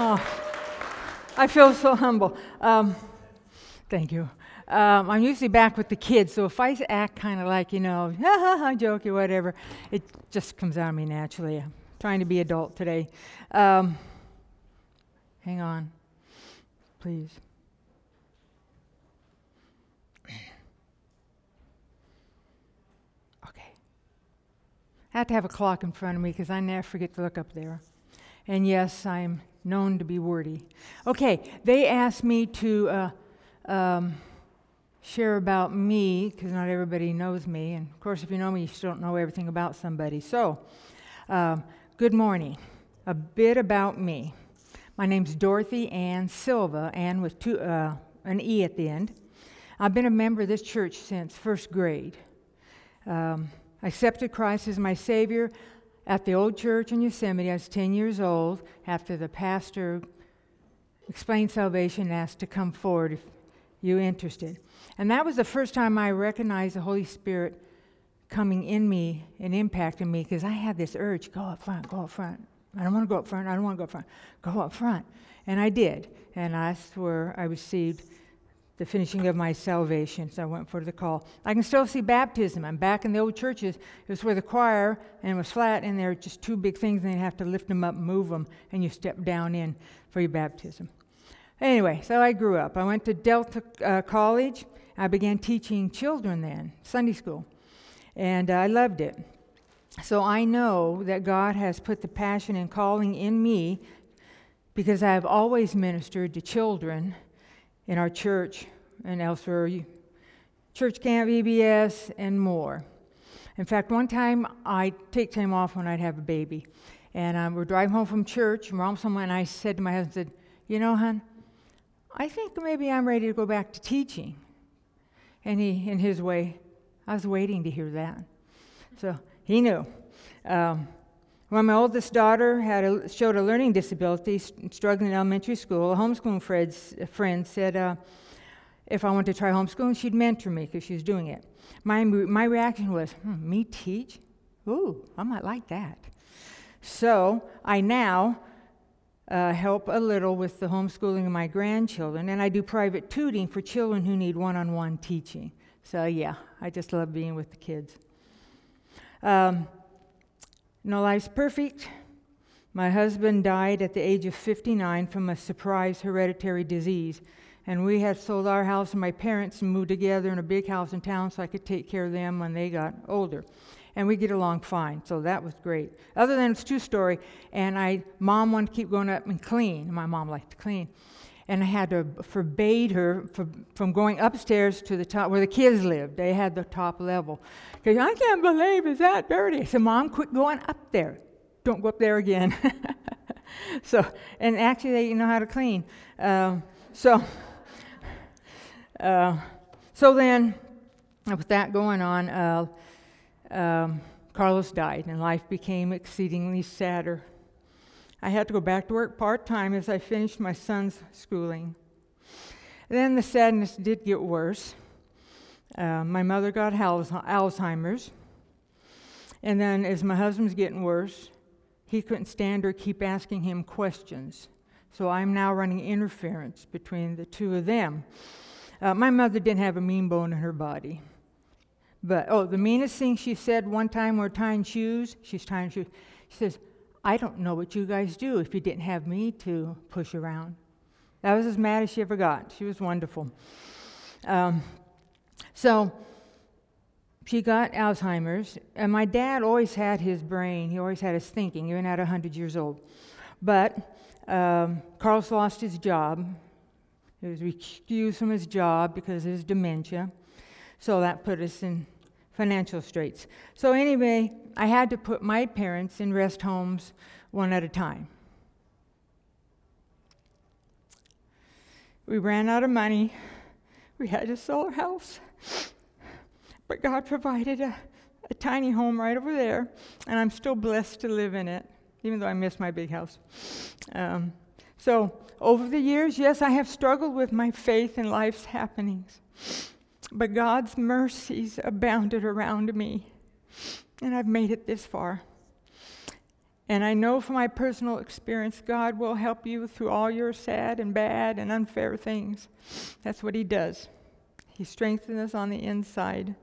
Oh, I feel so humble. Um, thank you. Um, I'm usually back with the kids, so if I act kind of like, you know, ha ha ha, jokey, whatever, it just comes out of me naturally. I'm trying to be adult today. Um, hang on, please. Okay. I have to have a clock in front of me because I never forget to look up there. And yes, I'm known to be wordy. Okay, they asked me to uh, um, share about me because not everybody knows me. And of course, if you know me, you still don't know everything about somebody. So, um, good morning. A bit about me. My name's Dorothy Ann Silva, Ann with two, uh, an E at the end. I've been a member of this church since first grade. Um, I accepted Christ as my Savior at the old church in Yosemite. I was 10 years old after the pastor explained salvation and asked to come forward if you're interested. And that was the first time I recognized the Holy Spirit coming in me and impacting me because I had this urge go up front, go up front. I don't want to go up front, I don't want to go up front. Go up front. And I did. And that's where I received the finishing of my salvation. So I went for the call. I can still see baptism. I'm back in the old churches. It was where the choir and it was flat, and there were just two big things, and you have to lift them up move them, and you step down in for your baptism. Anyway, so I grew up. I went to Delta uh, College. I began teaching children then, Sunday school, and uh, I loved it. So I know that God has put the passion and calling in me because I have always ministered to children in our church and elsewhere, church camp, VBS, and more. In fact, one time I take time off when I'd have a baby, and um, we're driving home from church, and we're almost somewhere, and I said to my husband, said, "You know, hon, I think maybe I'm ready to go back to teaching." And he, in his way, I was waiting to hear that, so he knew. Um, when my oldest daughter had a, showed a learning disability, struggling in elementary school, a homeschooling friend said uh, if I wanted to try homeschooling, she'd mentor me because she was doing it. My, my reaction was, hmm, me teach? Ooh, I might like that. So I now uh, help a little with the homeschooling of my grandchildren, and I do private tutoring for children who need one on one teaching. So, yeah, I just love being with the kids. Um, no life's perfect. My husband died at the age of 59 from a surprise hereditary disease. And we had sold our house and my parents moved together in a big house in town so I could take care of them when they got older. And we get along fine, so that was great. Other than it's two story, and I mom wanted to keep going up and clean. My mom liked to clean and I had to forbade her from, going upstairs to the top where the kids lived. They had the top level. Because I can't believe it's that dirty. I said, Mom, quit going up there. Don't go up there again. so, and actually, they know how to clean. Um, so, uh, so then, with that going on, uh, um, Carlos died, and life became exceedingly sadder. I had to go back to work part time as I finished my son's schooling. Then the sadness did get worse. Uh, my mother got Alzheimer's. And then, as my husband's getting worse, he couldn't stand her keep asking him questions. So I'm now running interference between the two of them. Uh, my mother didn't have a mean bone in her body. But, oh, the meanest thing she said one time, we're tying shoes. She's tying shoes. She says, I don't know what you guys do if you didn't have me to push around. That was as mad as she ever got. She was wonderful. Um, so she got Alzheimer's, and my dad always had his brain, he always had his thinking, even at 100 years old. But um, Carlos lost his job. He was recused from his job because of his dementia. So that put us in financial straits. So, anyway, I had to put my parents in rest homes one at a time. We ran out of money. We had to sell our house. But God provided a, a tiny home right over there, and I'm still blessed to live in it, even though I miss my big house. Um, so, over the years, yes, I have struggled with my faith in life's happenings. But God's mercies abounded around me, and I've made it this far. And I know from my personal experience, God will help you through all your sad and bad and unfair things. That's what He does. He strengthens us on the inside.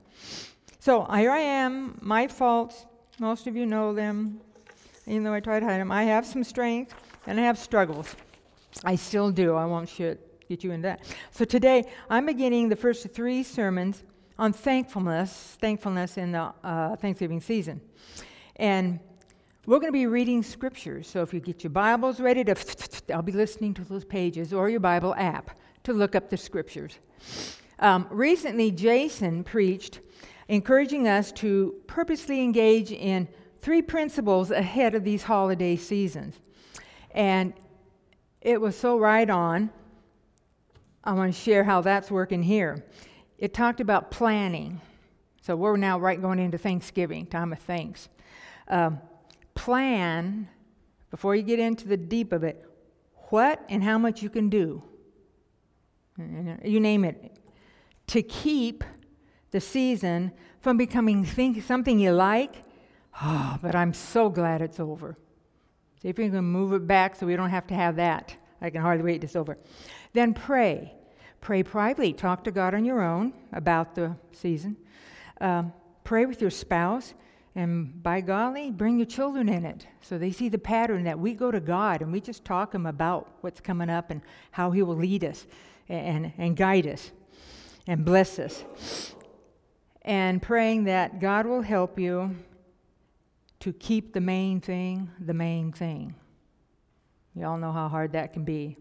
So here I am, my faults. Most of you know them, even though I try to hide them. I have some strength and I have struggles. I still do. I won't shit, get you into that. So today, I'm beginning the first three sermons on thankfulness, thankfulness in the uh, Thanksgiving season. And we're going to be reading scriptures. So if you get your Bibles ready to, I'll be listening to those pages or your Bible app to look up the scriptures. Um, recently, Jason preached encouraging us to purposely engage in three principles ahead of these holiday seasons. And it was so right on. I want to share how that's working here. It talked about planning. So we're now right going into Thanksgiving, time of thanks. Um, plan, before you get into the deep of it, what and how much you can do. You name it. To keep the season from becoming think, something you like. Oh, but I'm so glad it's over. See if you can move it back so we don't have to have that. I can hardly wait it's over. Then pray. Pray privately. Talk to God on your own about the season. Um, pray with your spouse. And by golly, bring your children in it so they see the pattern that we go to God and we just talk Him about what's coming up and how He will lead us and, and guide us and bless us. And praying that God will help you to keep the main thing the main thing. You all know how hard that can be.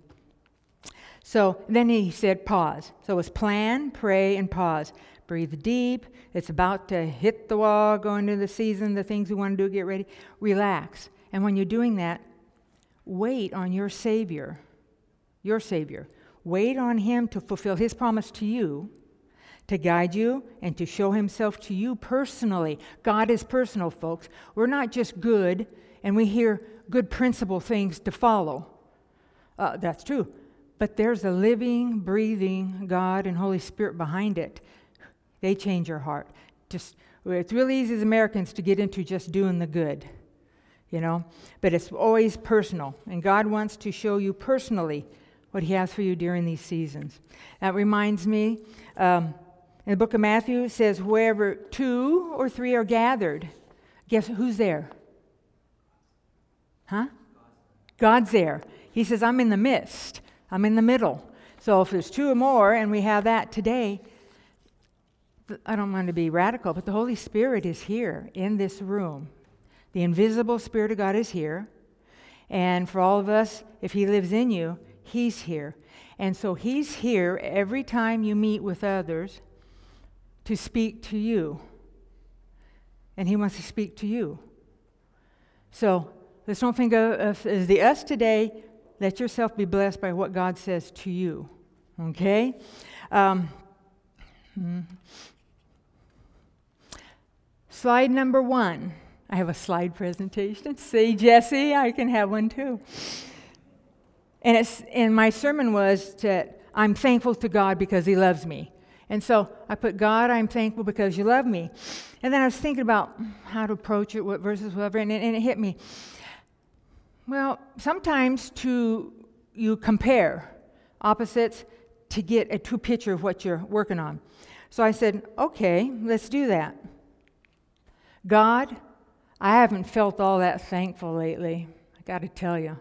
So then he said, pause. So it's plan, pray, and pause. Breathe deep. It's about to hit the wall, go into the season, the things we want to do, get ready. Relax. And when you're doing that, wait on your Savior. Your Savior. Wait on Him to fulfill His promise to you, to guide you, and to show Himself to you personally. God is personal, folks. We're not just good and we hear good principle things to follow. Uh, that's true. But there's a living, breathing God and Holy Spirit behind it. They change your heart. Just it's really easy as Americans to get into just doing the good, you know. But it's always personal, and God wants to show you personally what He has for you during these seasons. That reminds me, um, in the book of Matthew, it says, "Wherever two or three are gathered, guess who's there? Huh? God's there. He says, I'm in the midst, I'm in the middle. So if there's two or more, and we have that today, I don't want to be radical, but the Holy Spirit is here in this room. The invisible Spirit of God is here. And for all of us, if He lives in you, He's here. And so He's here every time you meet with others to speak to you. And He wants to speak to you. So Let's don't think of us as the us today. Let yourself be blessed by what God says to you. Okay? Um, hmm. Slide number one. I have a slide presentation. Say, Jesse, I can have one too. And, it's, and my sermon was that I'm thankful to God because He loves me. And so I put, God, I'm thankful because you love me. And then I was thinking about how to approach it, what verses, whatever, and, and it hit me. Well, sometimes to you compare opposites to get a true picture of what you're working on. So I said, okay, let's do that. God, I haven't felt all that thankful lately. I got to tell you.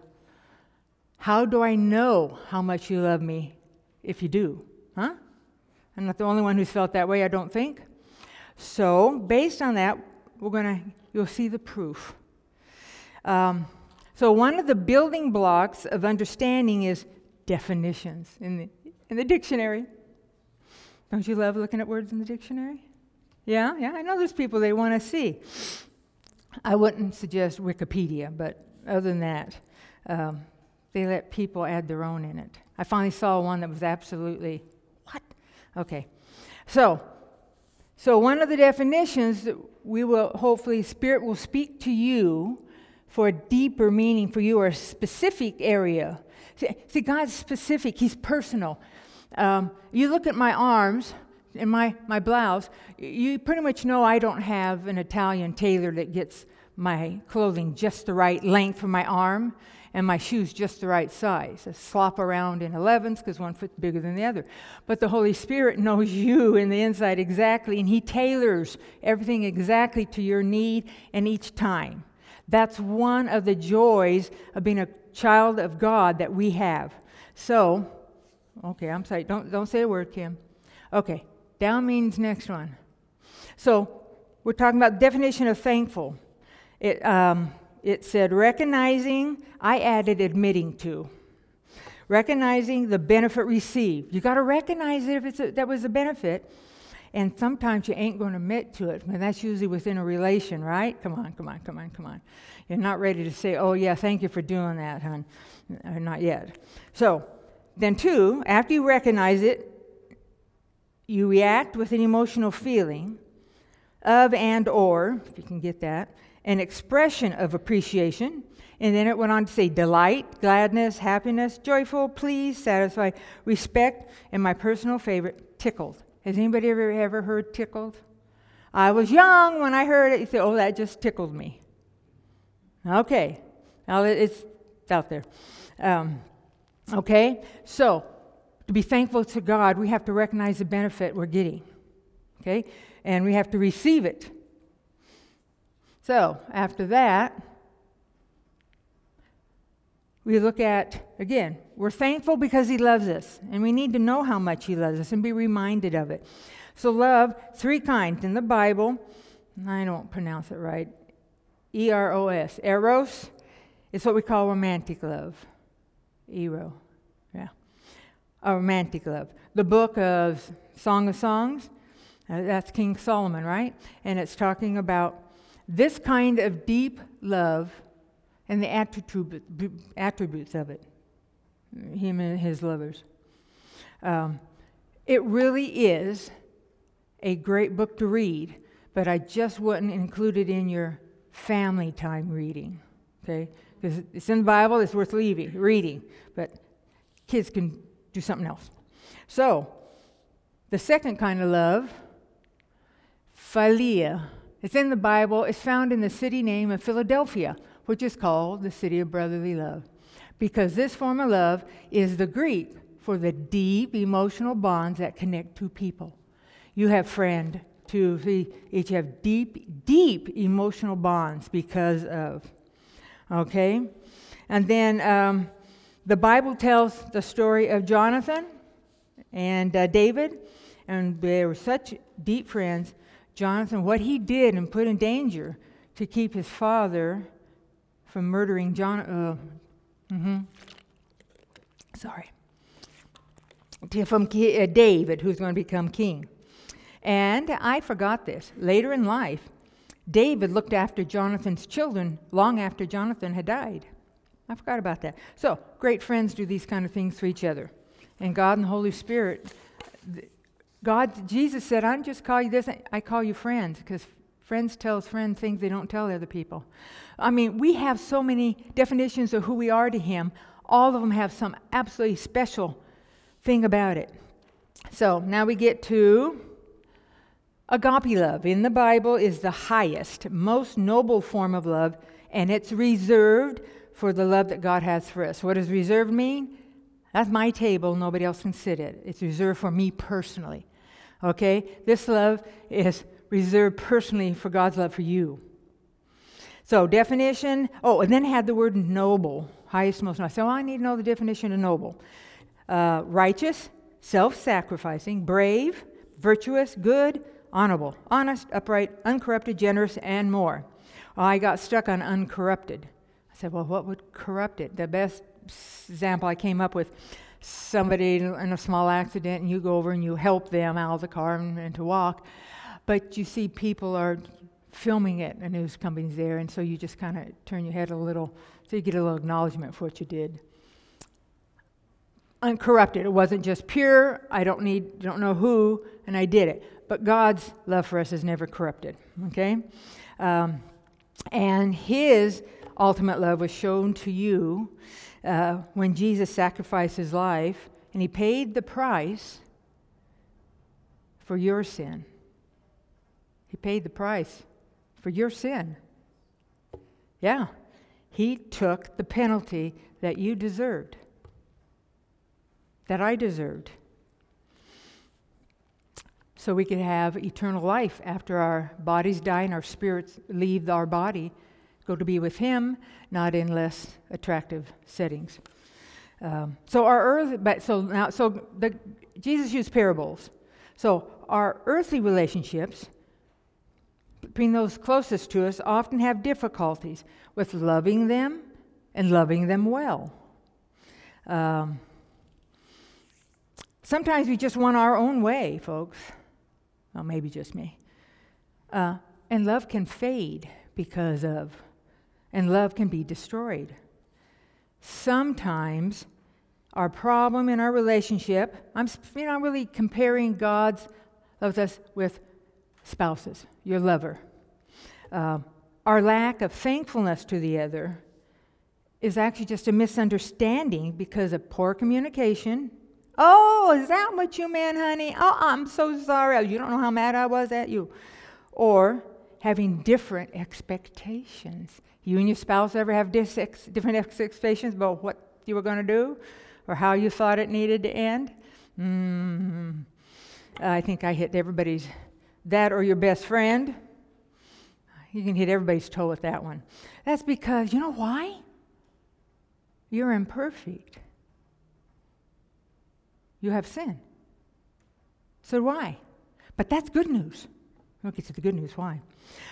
How do I know how much you love me if you do? Huh? I'm not the only one who's felt that way, I don't think. So, based on that, we're going to, you'll see the proof. Um, so, one of the building blocks of understanding is definitions in the, in the dictionary. Don't you love looking at words in the dictionary? Yeah, yeah, I know there's people they want to see. I wouldn't suggest Wikipedia, but other than that, um, they let people add their own in it. I finally saw one that was absolutely, what? Okay. So, so one of the definitions that we will hopefully, Spirit will speak to you for a deeper meaning for you or a specific area. See, see God's specific, He's personal. Um, you look at my arms and my, my blouse, you pretty much know I don't have an Italian tailor that gets my clothing just the right length for my arm and my shoes just the right size. I slop around in 11s because one foot's bigger than the other. But the Holy Spirit knows you in the inside exactly, and He tailors everything exactly to your need and each time. That's one of the joys of being a child of God that we have. So, okay, I'm sorry, don't, don't say a word, Kim. Okay, down means next one. So, we're talking about definition of thankful. It, um, it said recognizing, I added admitting to. Recognizing the benefit received. You got to recognize it if it's a, that was a benefit. And sometimes you ain't going to admit to it. And that's usually within a relation, right? Come on, come on, come on, come on. You're not ready to say, oh, yeah, thank you for doing that, hon. Uh, not yet. So, then, two, after you recognize it, you react with an emotional feeling of and or, if you can get that, an expression of appreciation. And then it went on to say delight, gladness, happiness, joyful, pleased, satisfied, respect, and my personal favorite, tickled. Has anybody ever, ever heard tickled? I was young when I heard it. You say, oh, that just tickled me. Okay. Now it's out there. Um, okay? So, to be thankful to God, we have to recognize the benefit we're getting. Okay? And we have to receive it. So, after that, we look at, again, we're thankful because He loves us, and we need to know how much He loves us and be reminded of it. So, love, three kinds in the Bible. I don't pronounce it right. E R O S. Eros is what we call romantic love. Ero. Yeah. A romantic love. The book of Song of Songs, uh, that's King Solomon, right? And it's talking about this kind of deep love and the attributes of it, him and his lovers. Um, it really is a great book to read, but I just wouldn't include it in your family time reading, okay? Because it's in the Bible, it's worth leaving, reading, but kids can do something else. So, the second kind of love, philia, it's in the Bible, it's found in the city name of Philadelphia which is called the city of brotherly love. Because this form of love is the Greek for the deep emotional bonds that connect two people. You have friend, two, three, each have deep, deep emotional bonds because of. Okay? And then um, the Bible tells the story of Jonathan and uh, David, and they were such deep friends. Jonathan, what he did and put in danger to keep his father from murdering John. Uh, mm-hmm. Sorry. From uh, David, who's going to become king. And I forgot this. Later in life, David looked after Jonathan's children long after Jonathan had died. I forgot about that. So, great friends do these kind of things for each other. And God and the Holy Spirit, God, Jesus said, I don't just call you this, I call you friends, because friends tells friends things they don't tell other people. I mean, we have so many definitions of who we are to Him. All of them have some absolutely special thing about it. So now we get to agape love. In the Bible is the highest, most noble form of love, and it's reserved for the love that God has for us. What does reserved mean? That's my table. Nobody else can sit at it. It's reserved for me personally. Okay? This love is reserved personally for God's love for you. So, definition, oh, and then had the word noble, highest, most noble. So, I need to know the definition of noble. Uh, righteous, self sacrificing, brave, virtuous, good, honorable, honest, upright, uncorrupted, generous, and more. Well, I got stuck on uncorrupted. I said, well, what would corrupt it? The best example I came up with somebody in a small accident, and you go over and you help them out of the car and, and to walk. But you see, people are filming it, a news company's there, and so you just kind of turn your head a little, so you get a little acknowledgement for what you did. Uncorrupted. It wasn't just pure, I don't need, don't know who, and I did it. But God's love for us is never corrupted, okay? Um, and His ultimate love was shown to you uh, when Jesus sacrificed His life, and He paid the price for your sin. Paid the price for your sin. Yeah, he took the penalty that you deserved, that I deserved. So we could have eternal life after our bodies die and our spirits leave our body, go to be with Him, not in less attractive settings. Um, so our earth, but so now, so the, Jesus used parables. So our earthly relationships between those closest to us often have difficulties with loving them and loving them well. Um, sometimes we just want our own way, folks. Well, maybe just me. Uh, and love can fade because of, and love can be destroyed. Sometimes our problem in our relationship, I'm you know, really comparing God's love us with spouses, your lover. Uh, our lack of thankfulness to the other is actually just a misunderstanding because of poor communication. Oh, is that what you meant, honey? Oh, I'm so sorry. You don't know how mad I was at you. Or having different expectations. You and your spouse ever have different expectations about what you were going to do or how you thought it needed to end? Mm, I think I hit everybody's, that or your best friend. You can hit everybody's toe with that one. That's because, you know why? You're imperfect. You have sin. So I. But that's good news. We'll get to the good news. Why?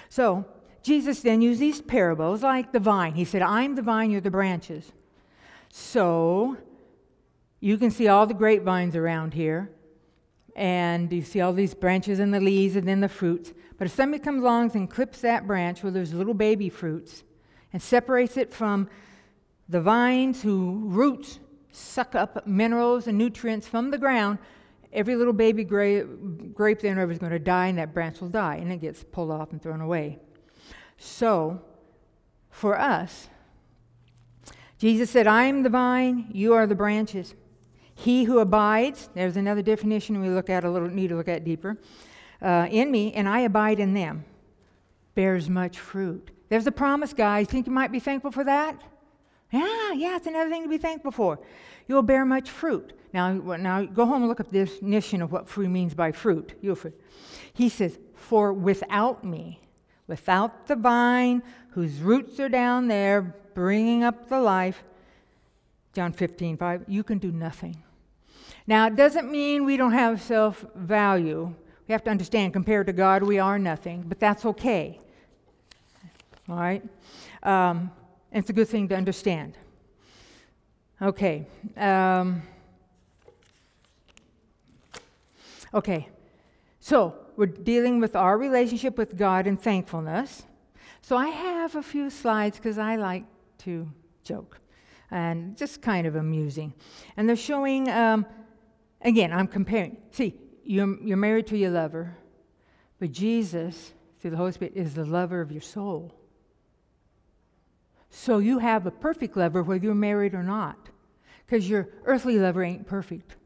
So, Jesus then used these parables like the vine. He said, I'm the vine, you're the branches. So, you can see all the grapevines around here, and you see all these branches and the leaves and then the fruits. But if somebody comes along and clips that branch where there's little baby fruits and separates it from the vines whose roots suck up minerals and nutrients from the ground, every little baby grape, grape there is going to die, and that branch will die, and it gets pulled off and thrown away. So, for us, Jesus said, I am the vine, you are the branches. He who abides, there's another definition we look at a little, need to look at deeper, uh, in me, and I abide in them, bears much fruit. There's a promise, guys. Think you might be thankful for that? Yeah, yeah, it's another thing to be thankful for. You'll bear much fruit. Now, now go home and look up the definition of what fruit means by fruit. You'll He says, For without me, without the vine whose roots are down there, bringing up the life, John 15, 5, you can do nothing. Now, it doesn't mean we don't have self value. We have to understand, compared to God, we are nothing, but that's okay. All right? Um, it's a good thing to understand. Okay. Um, okay. So, we're dealing with our relationship with God and thankfulness. So, I have a few slides because I like to joke and just kind of amusing. And they're showing, um, again, I'm comparing. See, you're, you're married to your lover, but Jesus, through the Holy Spirit, is the lover of your soul. So you have a perfect lover whether you're married or not, because your earthly lover ain't perfect.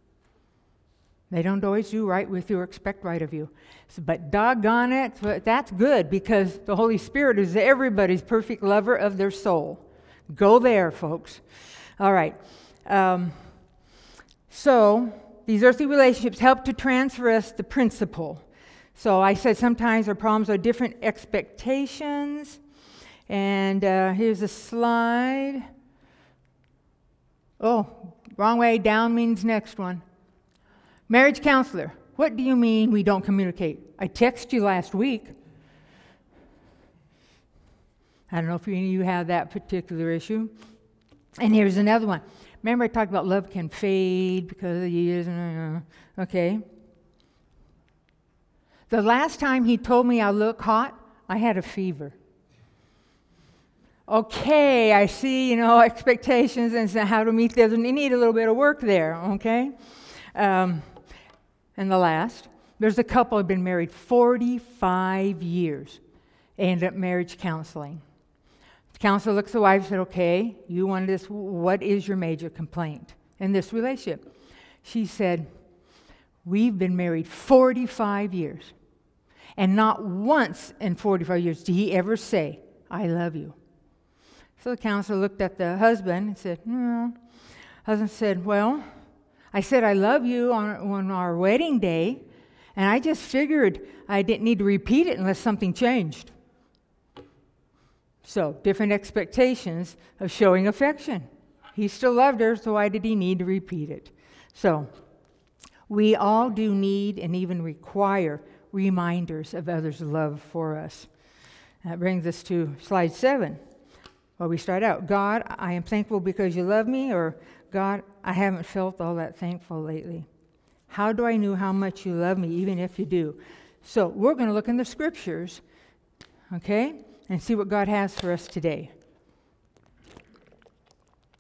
They don't always do right with you or expect right of you. So, but doggone it, that's good because the Holy Spirit is everybody's perfect lover of their soul. Go there, folks. All right. Um, so these earthly relationships help to transfer us the principle. So I said sometimes our problems are different expectations and uh, here's a slide. Oh, wrong way, down means next one. Marriage counselor, what do you mean we don't communicate? I texted you last week. I don't know if any of you have that particular issue. And here's another one. Remember, I talked about love can fade because of the years. Okay. The last time he told me I look hot, I had a fever okay, I see, you know, expectations and how to meet them. You need a little bit of work there, okay? Um, and the last, there's a couple who've been married 45 years. Ended up marriage counseling. Counselor looks at the wife and said, okay, you wanted this, what is your major complaint in this relationship? She said, we've been married 45 years. And not once in 45 years did he ever say, I love you. So the counselor looked at the husband and said, No. Husband said, Well, I said I love you on, on our wedding day, and I just figured I didn't need to repeat it unless something changed. So, different expectations of showing affection. He still loved her, so why did he need to repeat it? So, we all do need and even require reminders of others' love for us. That brings us to slide seven. Well, we start out God, I am thankful because you love me, or God, I haven't felt all that thankful lately. How do I know how much you love me, even if you do? So, we're going to look in the scriptures, okay, and see what God has for us today.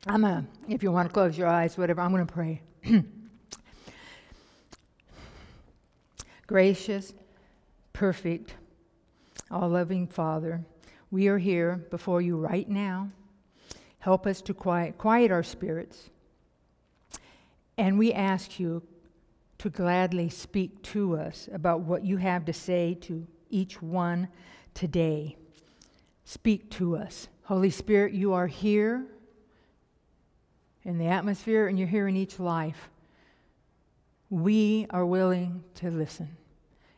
I'm a, if you want to close your eyes, whatever, I'm going to pray. Gracious, perfect, all loving Father, we are here before you right now. Help us to quiet, quiet our spirits. And we ask you to gladly speak to us about what you have to say to each one today. Speak to us. Holy Spirit, you are here in the atmosphere and you're here in each life. We are willing to listen.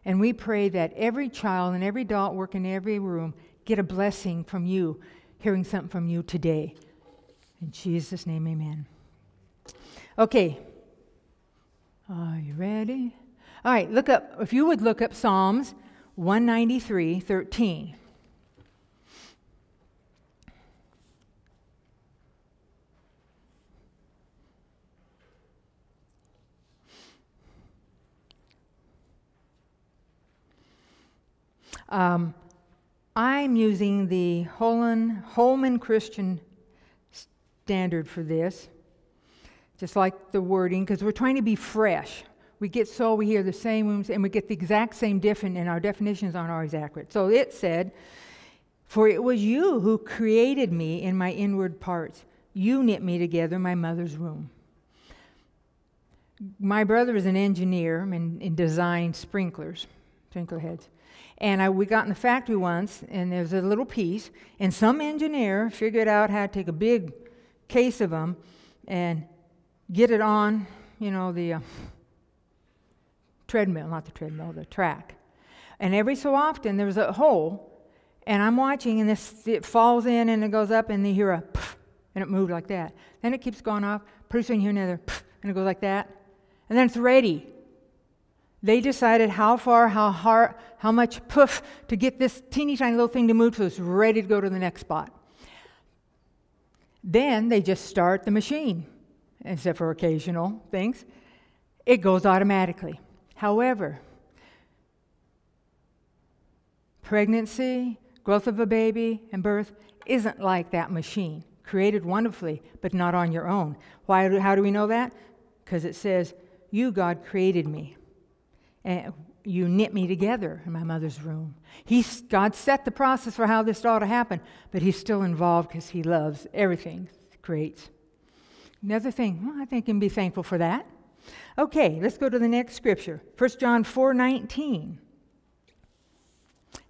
And we pray that every child and every adult working in every room get a blessing from you, hearing something from you today. In Jesus' name, amen. Okay. Are you ready? All right, look up, if you would look up Psalms 193 13. Um, I'm using the Holman, Holman Christian Standard for this, just like the wording, because we're trying to be fresh. We get so, we hear the same words, and we get the exact same different, and our definitions aren't always accurate. So it said, For it was you who created me in my inward parts. You knit me together in my mother's womb. My brother is an engineer and, and designed sprinklers, sprinkler heads. And I, we got in the factory once, and there was a little piece, and some engineer figured out how to take a big case of them and get it on, you know, the uh, treadmill, not the treadmill, the track. And every so often there was a hole, and I'm watching, and this it falls in and it goes up, and you hear a pff, and it moved like that. Then it keeps going off. Pretty soon you hear another pff, and it goes like that, and then it's ready. They decided how far, how hard, how much poof to get this teeny tiny little thing to move so it's ready to go to the next spot. Then they just start the machine, except for occasional things. It goes automatically. However, pregnancy, growth of a baby, and birth isn't like that machine. Created wonderfully, but not on your own. Why, how do we know that? Because it says, You, God, created me and you knit me together in my mother's room. He's, God set the process for how this ought to happen, but He's still involved because He loves everything He creates. Another thing, well, I think you can be thankful for that. Okay, let's go to the next scripture. 1 John 4 19.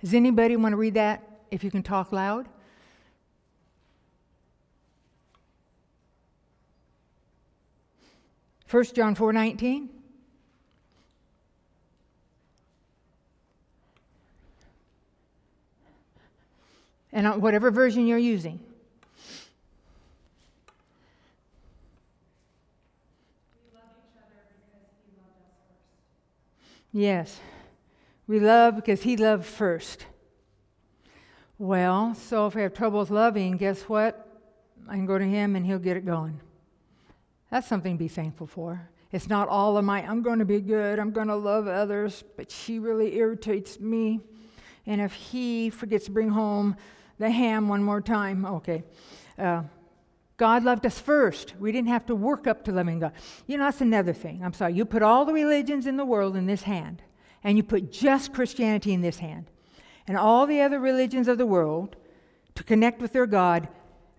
Does anybody want to read that if you can talk loud? First John 4 19. And whatever version you're using. Yes, we love because He loved first. Well, so if we have trouble with loving, guess what? I can go to Him and He'll get it going. That's something to be thankful for. It's not all of my, I'm going to be good, I'm going to love others, but she really irritates me. And if he forgets to bring home the ham one more time. Okay. Uh, God loved us first. We didn't have to work up to loving God. You know, that's another thing. I'm sorry. You put all the religions in the world in this hand, and you put just Christianity in this hand. And all the other religions of the world, to connect with their God,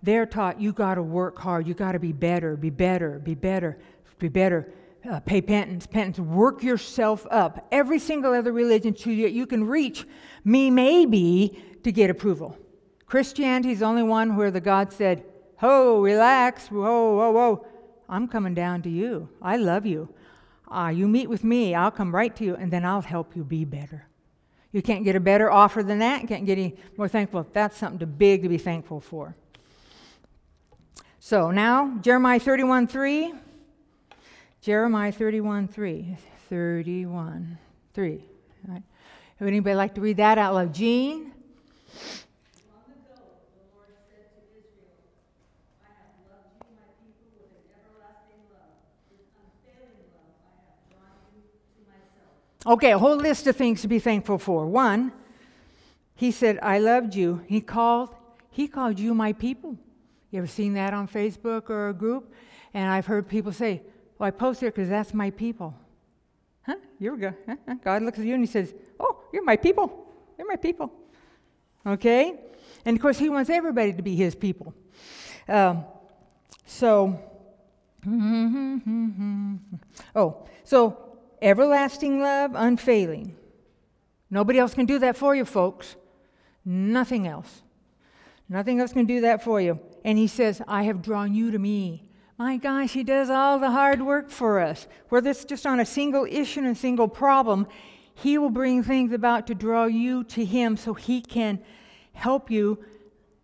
they're taught you got to work hard. You got to be better, be better, be better, be better. Uh, pay penance, penance, work yourself up. Every single other religion to you, you can reach me maybe to get approval. Christianity is the only one where the God said, Ho, relax, whoa, whoa, whoa. I'm coming down to you. I love you. Uh, you meet with me, I'll come right to you, and then I'll help you be better. You can't get a better offer than that. You can't get any more thankful. That's something too big to be thankful for. So now, Jeremiah 31 3. Jeremiah 31 3. 31 3. Right. Would anybody like to read that out loud? Jean? Okay, a whole list of things to be thankful for. One, he said, I loved you. He called, he called you my people. You ever seen that on Facebook or a group? And I've heard people say, Well, I post it because that's my people. Huh? You're good. God looks at you and he says, Oh, you're my people. You're my people. Okay? And of course, he wants everybody to be his people. Um, so, oh, so Everlasting love, unfailing. Nobody else can do that for you, folks. Nothing else. Nothing else can do that for you. And he says, I have drawn you to me. My gosh, he does all the hard work for us. Whether it's just on a single issue and a single problem, he will bring things about to draw you to him so he can help you.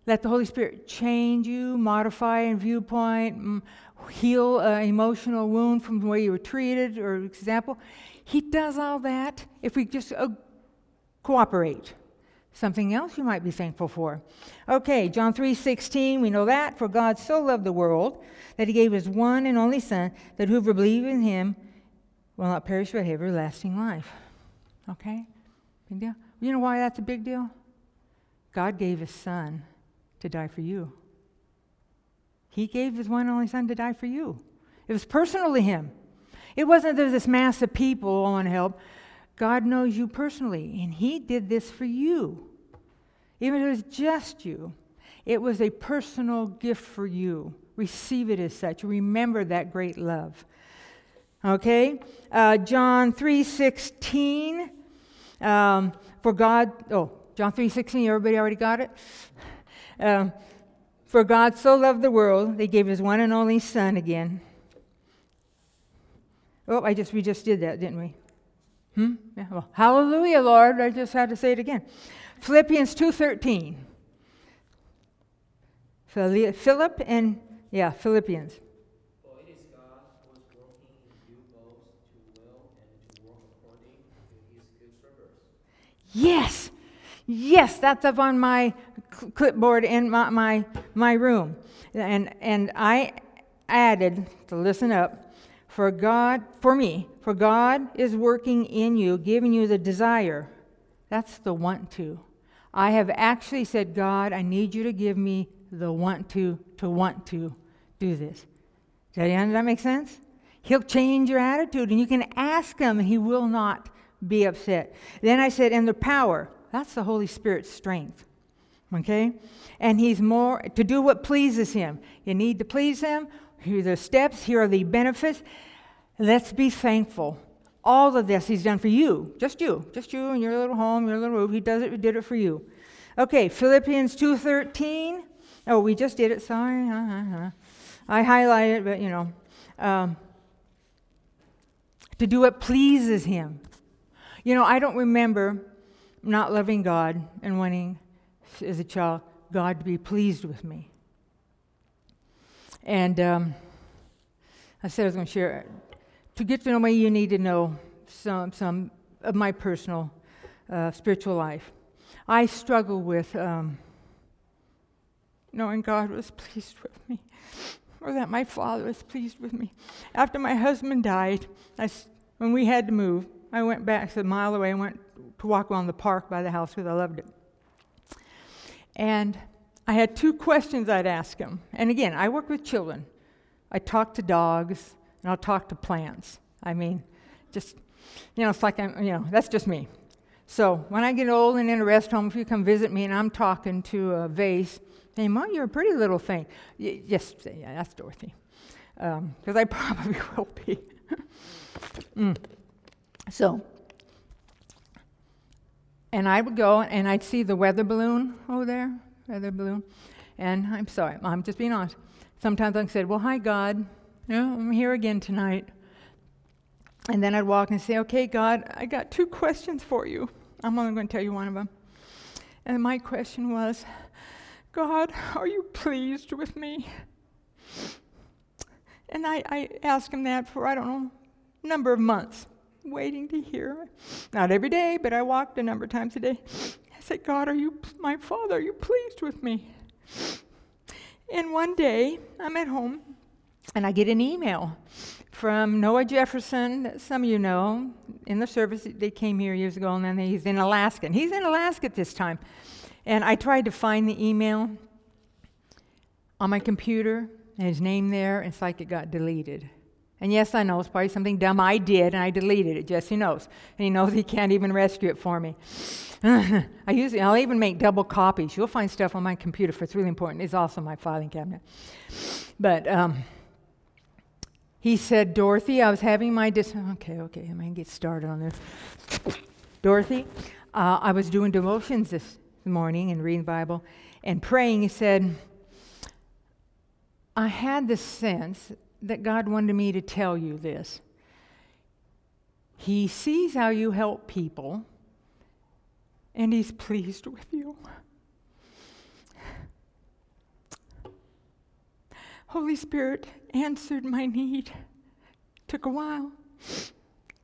Let the Holy Spirit change you, modify a viewpoint, heal an emotional wound from the way you were treated, or example. He does all that if we just uh, cooperate. Something else you might be thankful for. Okay, John 3:16, we know that for God so loved the world that he gave his one and only son that whoever believes in him will not perish but have everlasting life. Okay? Big deal. You know why that's a big deal? God gave his son to die for you. He gave his one and only son to die for you. It was personal to him. It wasn't there's this mass of people who want help. God knows you personally, and he did this for you. Even if it was just you, it was a personal gift for you. Receive it as such. Remember that great love. Okay? Uh, John 3.16. Um, for God, oh, John 3.16, everybody already got it? Um, for God so loved the world, they gave his one and only Son again. Oh, I just we just did that, didn't we? Hmm? Yeah, well, hallelujah, Lord. I just had to say it again. Philippians 2:13. Philip and yeah, Philippians. Yes. Yes, that's up on my clipboard in my, my, my room. And, and I added, to listen up, for God, for me, for God is working in you, giving you the desire. That's the want to. I have actually said, God, I need you to give me the want to, to want to do this. Does that make sense? He'll change your attitude, and you can ask him, and he will not be upset. Then I said, and the power. That's the Holy Spirit's strength. Okay? And he's more to do what pleases him. You need to please him. Here are the steps, here are the benefits. Let's be thankful. All of this he's done for you, just you, just you and your little home, your little room. He does it, he did it for you. Okay, Philippians 2:13. Oh, we just did it. Sorry. Uh-huh. I highlighted, but you know, um, to do what pleases him. You know, I don't remember not loving God and wanting, as a child, God to be pleased with me. And um, I said I was going to share. To get to know me, you need to know some, some of my personal uh, spiritual life. I struggle with um, knowing God was pleased with me, or that my father was pleased with me. After my husband died, I, when we had to move, I went back a mile away and went to walk around the park by the house because I loved it. And I had two questions I'd ask him. And again, I work with children. I talk to dogs and I'll talk to plants. I mean, just, you know, it's like I'm, you know, that's just me. So when I get old and in a rest home, if you come visit me and I'm talking to a vase, hey, Mom, you're a pretty little thing. Y- yes, yeah, that's Dorothy. Because um, I probably will be. mm. So and I would go and I'd see the weather balloon over there. weather balloon. And I'm sorry, I'm just being honest. Sometimes I said, Well, hi, God. Yeah, I'm here again tonight. And then I'd walk and say, Okay, God, I got two questions for you. I'm only going to tell you one of them. And my question was, God, are you pleased with me? And I, I asked him that for, I don't know, number of months, waiting to hear. Not every day, but I walked a number of times a day. I said, God, are you, my Father, are you pleased with me? And one day, I'm at home, and I get an email from Noah Jefferson, that some of you know, in the service. They came here years ago, and then he's in Alaska. And he's in Alaska this time. And I tried to find the email on my computer, and his name there, and it's like it got deleted. And yes, I know it's probably something dumb I did, and I deleted it. Jesse knows, and he knows he can't even rescue it for me. I it. I'll even make double copies. You'll find stuff on my computer for it's really important. It's also my filing cabinet. But um, he said, Dorothy, I was having my dis. Okay, okay, I'm gonna get started on this. Dorothy, uh, I was doing devotions this morning and reading Bible and praying. He said, I had the sense that God wanted me to tell you this. He sees how you help people, and He's pleased with you. Holy Spirit answered my need. Took a while.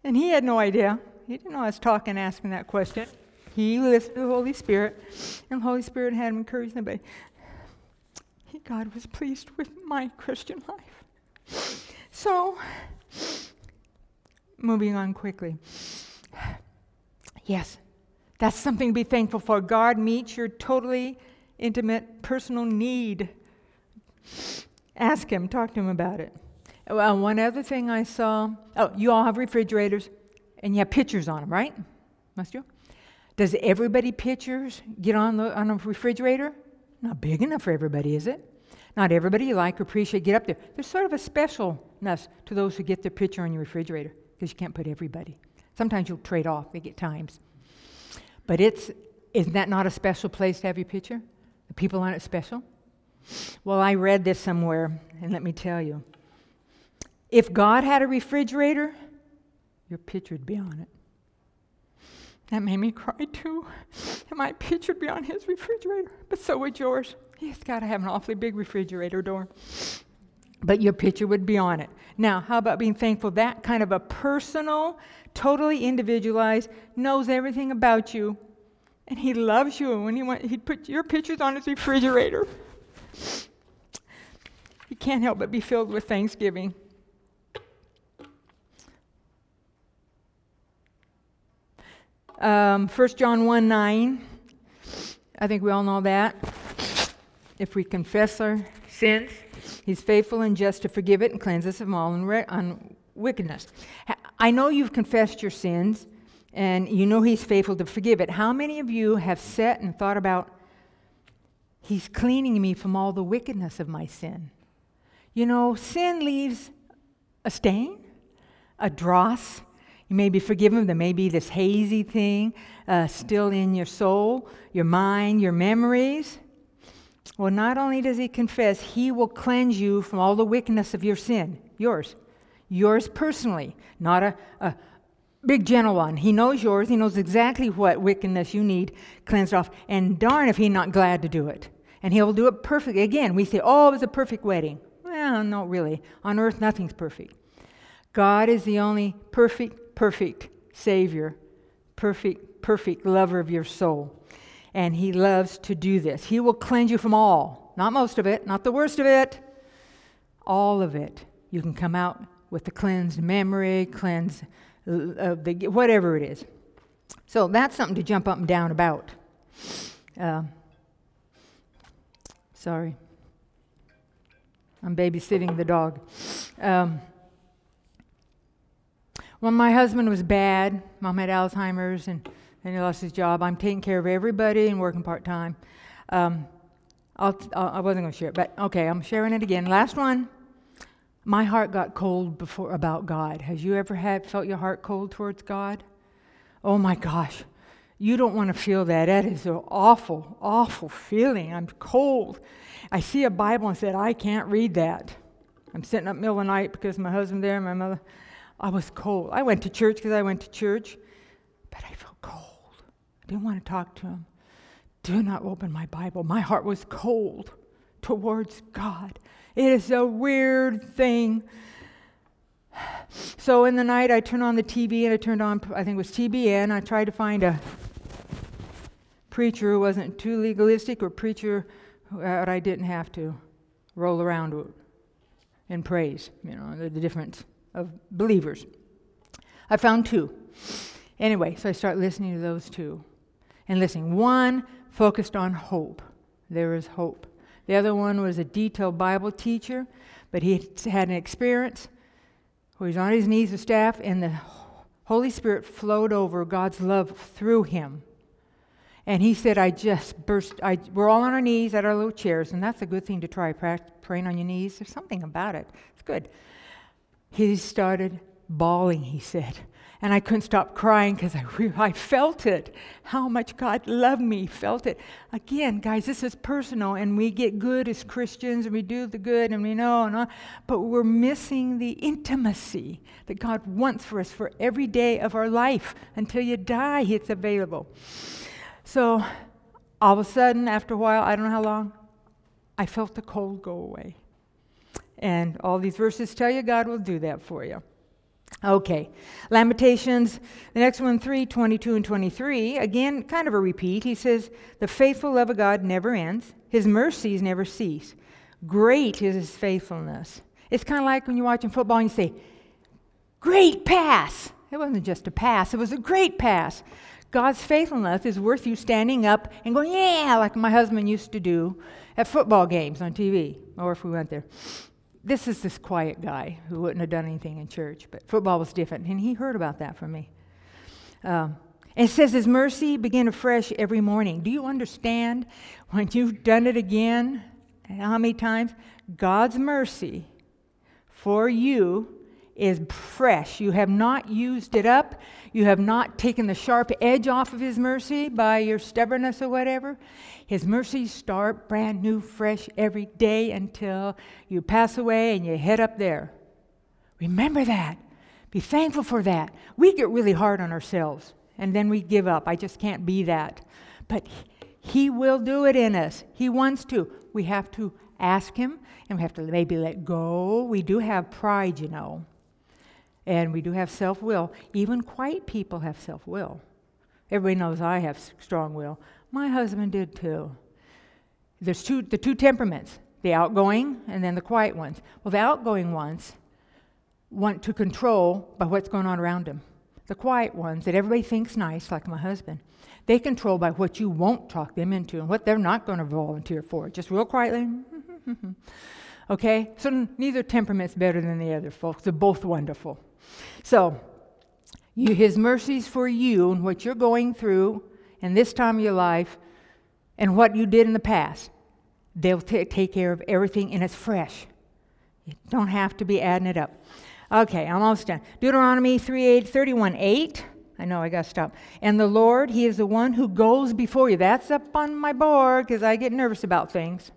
And he had no idea. He didn't know I was talking, asking that question. He listened to the Holy Spirit, and the Holy Spirit had him encourage. But God was pleased with my Christian life. So, moving on quickly. Yes, that's something to be thankful for. God meets your totally intimate personal need. Ask Him, talk to Him about it. Well, one other thing I saw oh, you all have refrigerators and you have pictures on them, right? Must you? Does everybody pictures get on, the, on a refrigerator? Not big enough for everybody, is it? Not everybody you like or appreciate get up there. There's sort of a specialness to those who get their picture on your refrigerator because you can't put everybody. Sometimes you'll trade off, they get times. But it's, isn't that not a special place to have your picture? The people on it special? Well, I read this somewhere, and let me tell you. If God had a refrigerator, your picture would be on it. That made me cry too. And my picture would be on his refrigerator, but so would yours. He's got to have an awfully big refrigerator door. But your picture would be on it. Now, how about being thankful that kind of a personal, totally individualized, knows everything about you, and he loves you, and he want, he'd put your pictures on his refrigerator. You can't help but be filled with thanksgiving. Um, 1 John 1 9. I think we all know that. If we confess our sins, He's faithful and just to forgive it and cleanse us from all wickedness. I know you've confessed your sins and you know He's faithful to forgive it. How many of you have sat and thought about, He's cleaning me from all the wickedness of my sin? You know, sin leaves a stain, a dross, you may be forgiven. There may be this hazy thing uh, still in your soul, your mind, your memories. Well, not only does he confess, he will cleanse you from all the wickedness of your sin, yours, yours personally, not a, a big general one. He knows yours. He knows exactly what wickedness you need cleansed off. And darn if he's not glad to do it. And he'll do it perfectly. Again, we say, oh, it was a perfect wedding. Well, not really. On earth, nothing's perfect. God is the only perfect perfect Savior, perfect, perfect lover of your soul. And He loves to do this. He will cleanse you from all, not most of it, not the worst of it, all of it. You can come out with the cleansed memory, cleanse uh, the, whatever it is. So that's something to jump up and down about. Uh, sorry. I'm babysitting the dog. Um, when my husband was bad, mom had Alzheimer's and then he lost his job. I'm taking care of everybody and working part time. Um, I'll, I wasn't going to share it, but okay, I'm sharing it again. Last one. My heart got cold before about God. Has you ever had felt your heart cold towards God? Oh my gosh. You don't want to feel that. That is an awful, awful feeling. I'm cold. I see a Bible and said, I can't read that. I'm sitting up middle of the night because my husband there, and my mother. I was cold. I went to church because I went to church, but I felt didn't want to talk to him. Do not open my Bible. My heart was cold towards God. It is a weird thing. So in the night, I turned on the TV and I turned on, I think it was TBN. I tried to find a preacher who wasn't too legalistic or preacher that I didn't have to roll around in praise, you know, the, the difference of believers. I found two. Anyway, so I start listening to those two and listening. One focused on hope. There is hope. The other one was a detailed Bible teacher, but he had an experience where he's on his knees with staff, and the Holy Spirit flowed over God's love through him. And he said, I just burst. I, we're all on our knees at our little chairs, and that's a good thing to try, praying on your knees. There's something about it. It's good. He started bawling, he said. And I couldn't stop crying because I, I felt it. How much God loved me, felt it. Again, guys, this is personal, and we get good as Christians, and we do the good, and we know, and all, but we're missing the intimacy that God wants for us for every day of our life. Until you die, it's available. So all of a sudden, after a while, I don't know how long, I felt the cold go away. And all these verses tell you God will do that for you. Okay, Lamentations, the next one, 3 22 and 23. Again, kind of a repeat. He says, The faithful love of God never ends, His mercies never cease. Great is His faithfulness. It's kind of like when you're watching football and you say, Great pass. It wasn't just a pass, it was a great pass. God's faithfulness is worth you standing up and going, yeah, like my husband used to do at football games on TV, or if we went there. This is this quiet guy who wouldn't have done anything in church, but football was different, and he heard about that from me. Um, it says his mercy begin afresh every morning. Do you understand when you've done it again? How many times? God's mercy for you is fresh. You have not used it up. You have not taken the sharp edge off of His mercy by your stubbornness or whatever. His mercies start brand new, fresh every day until you pass away and you head up there. Remember that. Be thankful for that. We get really hard on ourselves and then we give up. I just can't be that. But He will do it in us. He wants to. We have to ask Him and we have to maybe let go. We do have pride, you know. And we do have self will. Even quiet people have self will. Everybody knows I have strong will. My husband did too. There's two, the two temperaments the outgoing and then the quiet ones. Well, the outgoing ones want to control by what's going on around them. The quiet ones that everybody thinks nice, like my husband, they control by what you won't talk them into and what they're not going to volunteer for. Just real quietly. okay? So neither temperament's better than the other, folks. They're both wonderful. So, you, His mercies for you and what you're going through in this time of your life and what you did in the past, they'll t- take care of everything and it's fresh. You don't have to be adding it up. Okay, I'm almost done. Deuteronomy 3 8, 31 8. I know I got to stop. And the Lord, He is the one who goes before you. That's up on my board because I get nervous about things.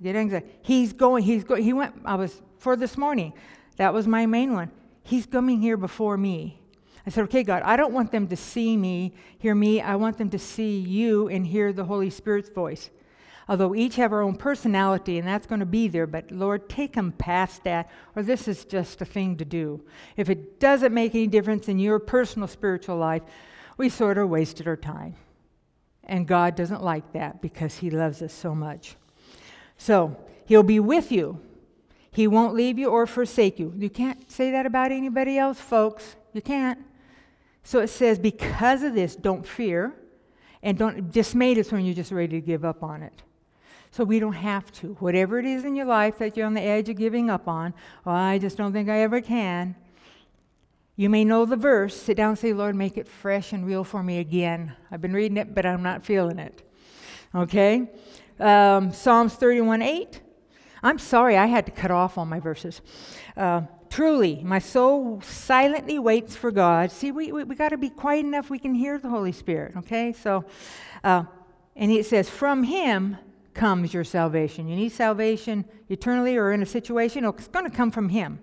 I get anxiety. He's going, He's going, He went, I was for this morning. That was my main one. He's coming here before me. I said, okay, God, I don't want them to see me, hear me. I want them to see you and hear the Holy Spirit's voice. Although each have our own personality, and that's going to be there, but Lord, take them past that, or this is just a thing to do. If it doesn't make any difference in your personal spiritual life, we sort of wasted our time. And God doesn't like that because He loves us so much. So, He'll be with you he won't leave you or forsake you. You can't say that about anybody else, folks. You can't. So it says, because of this, don't fear. And don't dismayed is when you're just ready to give up on it. So we don't have to. Whatever it is in your life that you're on the edge of giving up on, oh, I just don't think I ever can. You may know the verse. Sit down and say, Lord, make it fresh and real for me again. I've been reading it, but I'm not feeling it. Okay? Um, Psalms 31 8. I'm sorry I had to cut off all my verses. Uh, Truly, my soul silently waits for God. See, we, we, we got to be quiet enough we can hear the Holy Spirit, okay? So, uh, and it says, From Him comes your salvation. You need salvation eternally or in a situation, it's going to come from Him.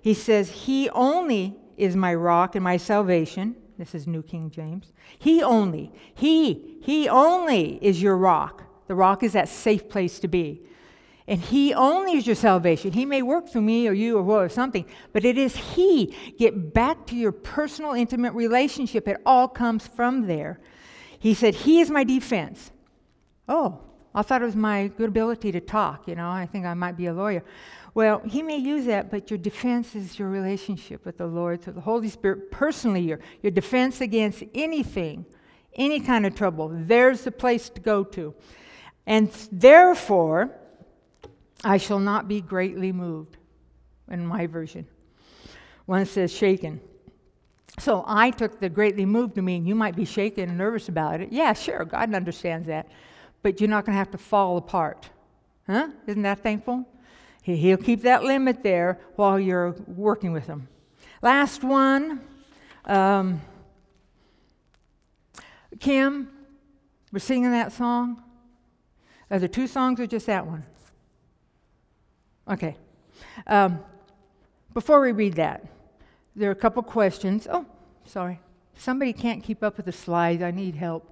He says, He only is my rock and my salvation. This is New King James. He only, He, He only is your rock. The rock is that safe place to be. And He only is your salvation. He may work through me or you or, or something, but it is He. Get back to your personal, intimate relationship. It all comes from there. He said, He is my defense. Oh, I thought it was my good ability to talk. You know, I think I might be a lawyer. Well, He may use that, but your defense is your relationship with the Lord through the Holy Spirit personally. Your, your defense against anything, any kind of trouble. There's the place to go to. And therefore, I shall not be greatly moved, in my version. One says shaken. So I took the greatly moved to mean you might be shaken and nervous about it. Yeah, sure, God understands that. But you're not going to have to fall apart. Huh? Isn't that thankful? He'll keep that limit there while you're working with Him. Last one. Um, Kim, we're singing that song. Are there two songs or just that one? Okay. Um, before we read that, there are a couple questions. Oh, sorry. Somebody can't keep up with the slides. I need help.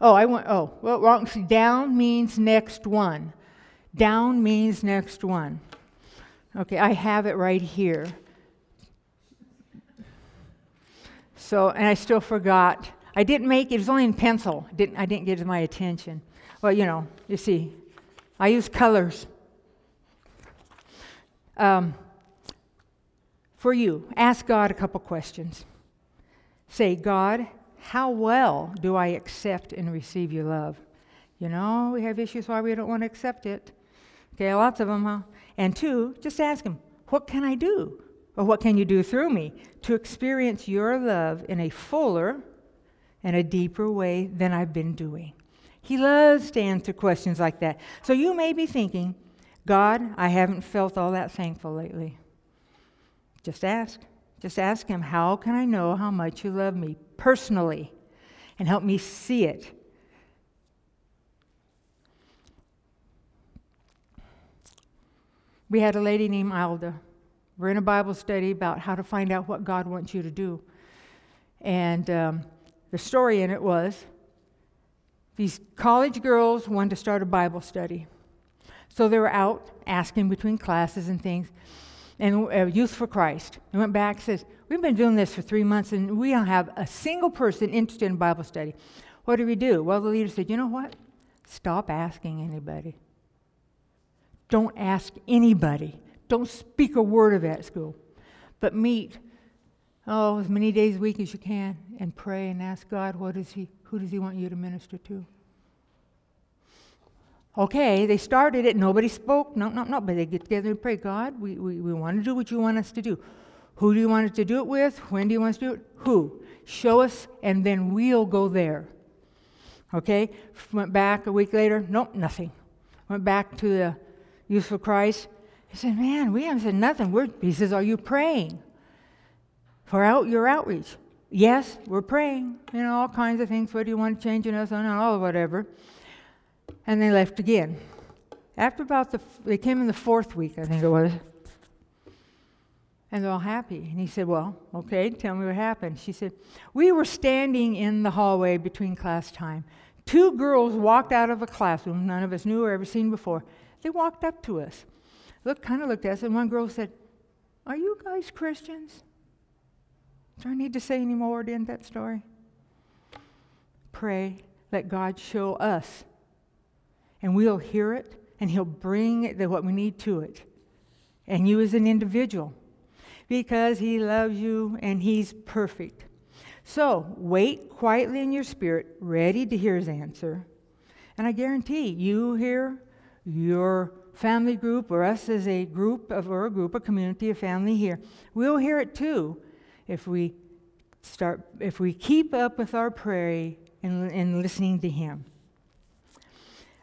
Oh, I want, oh, well, wrong. See, down means next one. Down means next one. Okay, I have it right here. So, and I still forgot. I didn't make it, it was only in pencil. Didn't, I didn't get my attention. Well, you know, you see, I use colors. Um, for you, ask God a couple questions. Say, God, how well do I accept and receive your love? You know, we have issues why we don't want to accept it. Okay, lots of them, huh? And two, just ask Him, what can I do? Or what can you do through me to experience your love in a fuller and a deeper way than I've been doing? He loves to answer questions like that. So you may be thinking, God, I haven't felt all that thankful lately. Just ask. Just ask Him, How can I know how much you love me personally? And help me see it. We had a lady named Alda. We're in a Bible study about how to find out what God wants you to do. And um, the story in it was these college girls wanted to start a Bible study. So they were out asking between classes and things. And uh, Youth for Christ. They went back and says, We've been doing this for three months and we don't have a single person interested in Bible study. What do we do? Well, the leader said, You know what? Stop asking anybody. Don't ask anybody. Don't speak a word of that school. But meet, oh, as many days a week as you can and pray and ask God, what is he, who does He want you to minister to? Okay, they started it. Nobody spoke. No, no, no. But they get together and pray. God, we, we, we want to do what you want us to do. Who do you want us to do it with? When do you want us to do it? Who? Show us, and then we'll go there. Okay? Went back a week later. Nope, nothing. Went back to the Youth for Christ. He said, Man, we haven't said nothing. We're, he says, Are you praying for out your outreach? Yes, we're praying. You know, all kinds of things. What do you want to change in us? And all whatever. And they left again. After about the, they came in the fourth week, I think it was. And they're all happy. And he said, Well, okay, tell me what happened. She said, We were standing in the hallway between class time. Two girls walked out of a classroom none of us knew or ever seen before. They walked up to us, looked, kind of looked at us, and one girl said, Are you guys Christians? Do I need to say any more to end that story? Pray, let God show us. And we'll hear it, and He'll bring the, what we need to it. And you as an individual, because He loves you and He's perfect. So wait quietly in your spirit, ready to hear His answer. And I guarantee you here, your family group, or us as a group of, or a group, a community, a family here, we'll hear it too if we start, if we keep up with our prayer and, and listening to Him.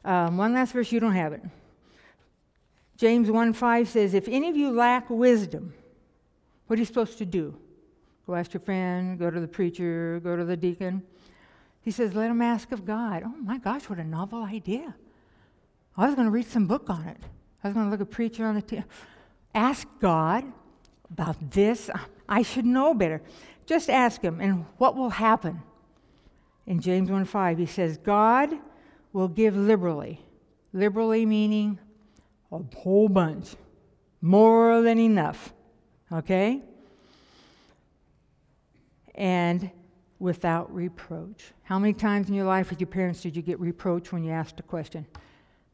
Um, one last verse, you don't have it. James 1 5 says, If any of you lack wisdom, what are you supposed to do? Go ask your friend, go to the preacher, go to the deacon. He says, Let him ask of God. Oh my gosh, what a novel idea. I was going to read some book on it. I was going to look a preacher on the t- ask God about this. I should know better. Just ask him, and what will happen? In James 1 5, he says, God will give liberally. Liberally meaning a whole bunch, more than enough. Okay? And without reproach. How many times in your life with your parents did you get reproach when you asked a question?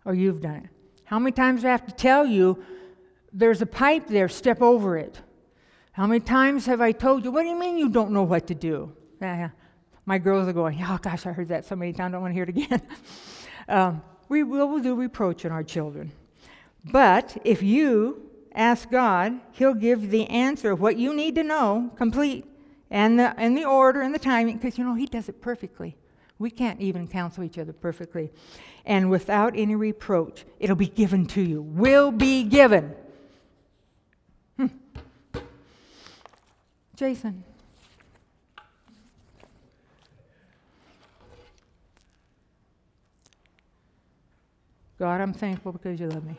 Or you've done it? How many times do I have to tell you there's a pipe there, step over it? How many times have I told you, what do you mean you don't know what to do? My girls are going, oh gosh, I heard that so many times, I don't want to hear it again. um, we will do reproach in our children. But if you ask God, He'll give the answer of what you need to know, complete, and the, and the order and the timing, because you know He does it perfectly. We can't even counsel each other perfectly. And without any reproach, it'll be given to you. Will be given. Jason. God, I'm thankful because you love me.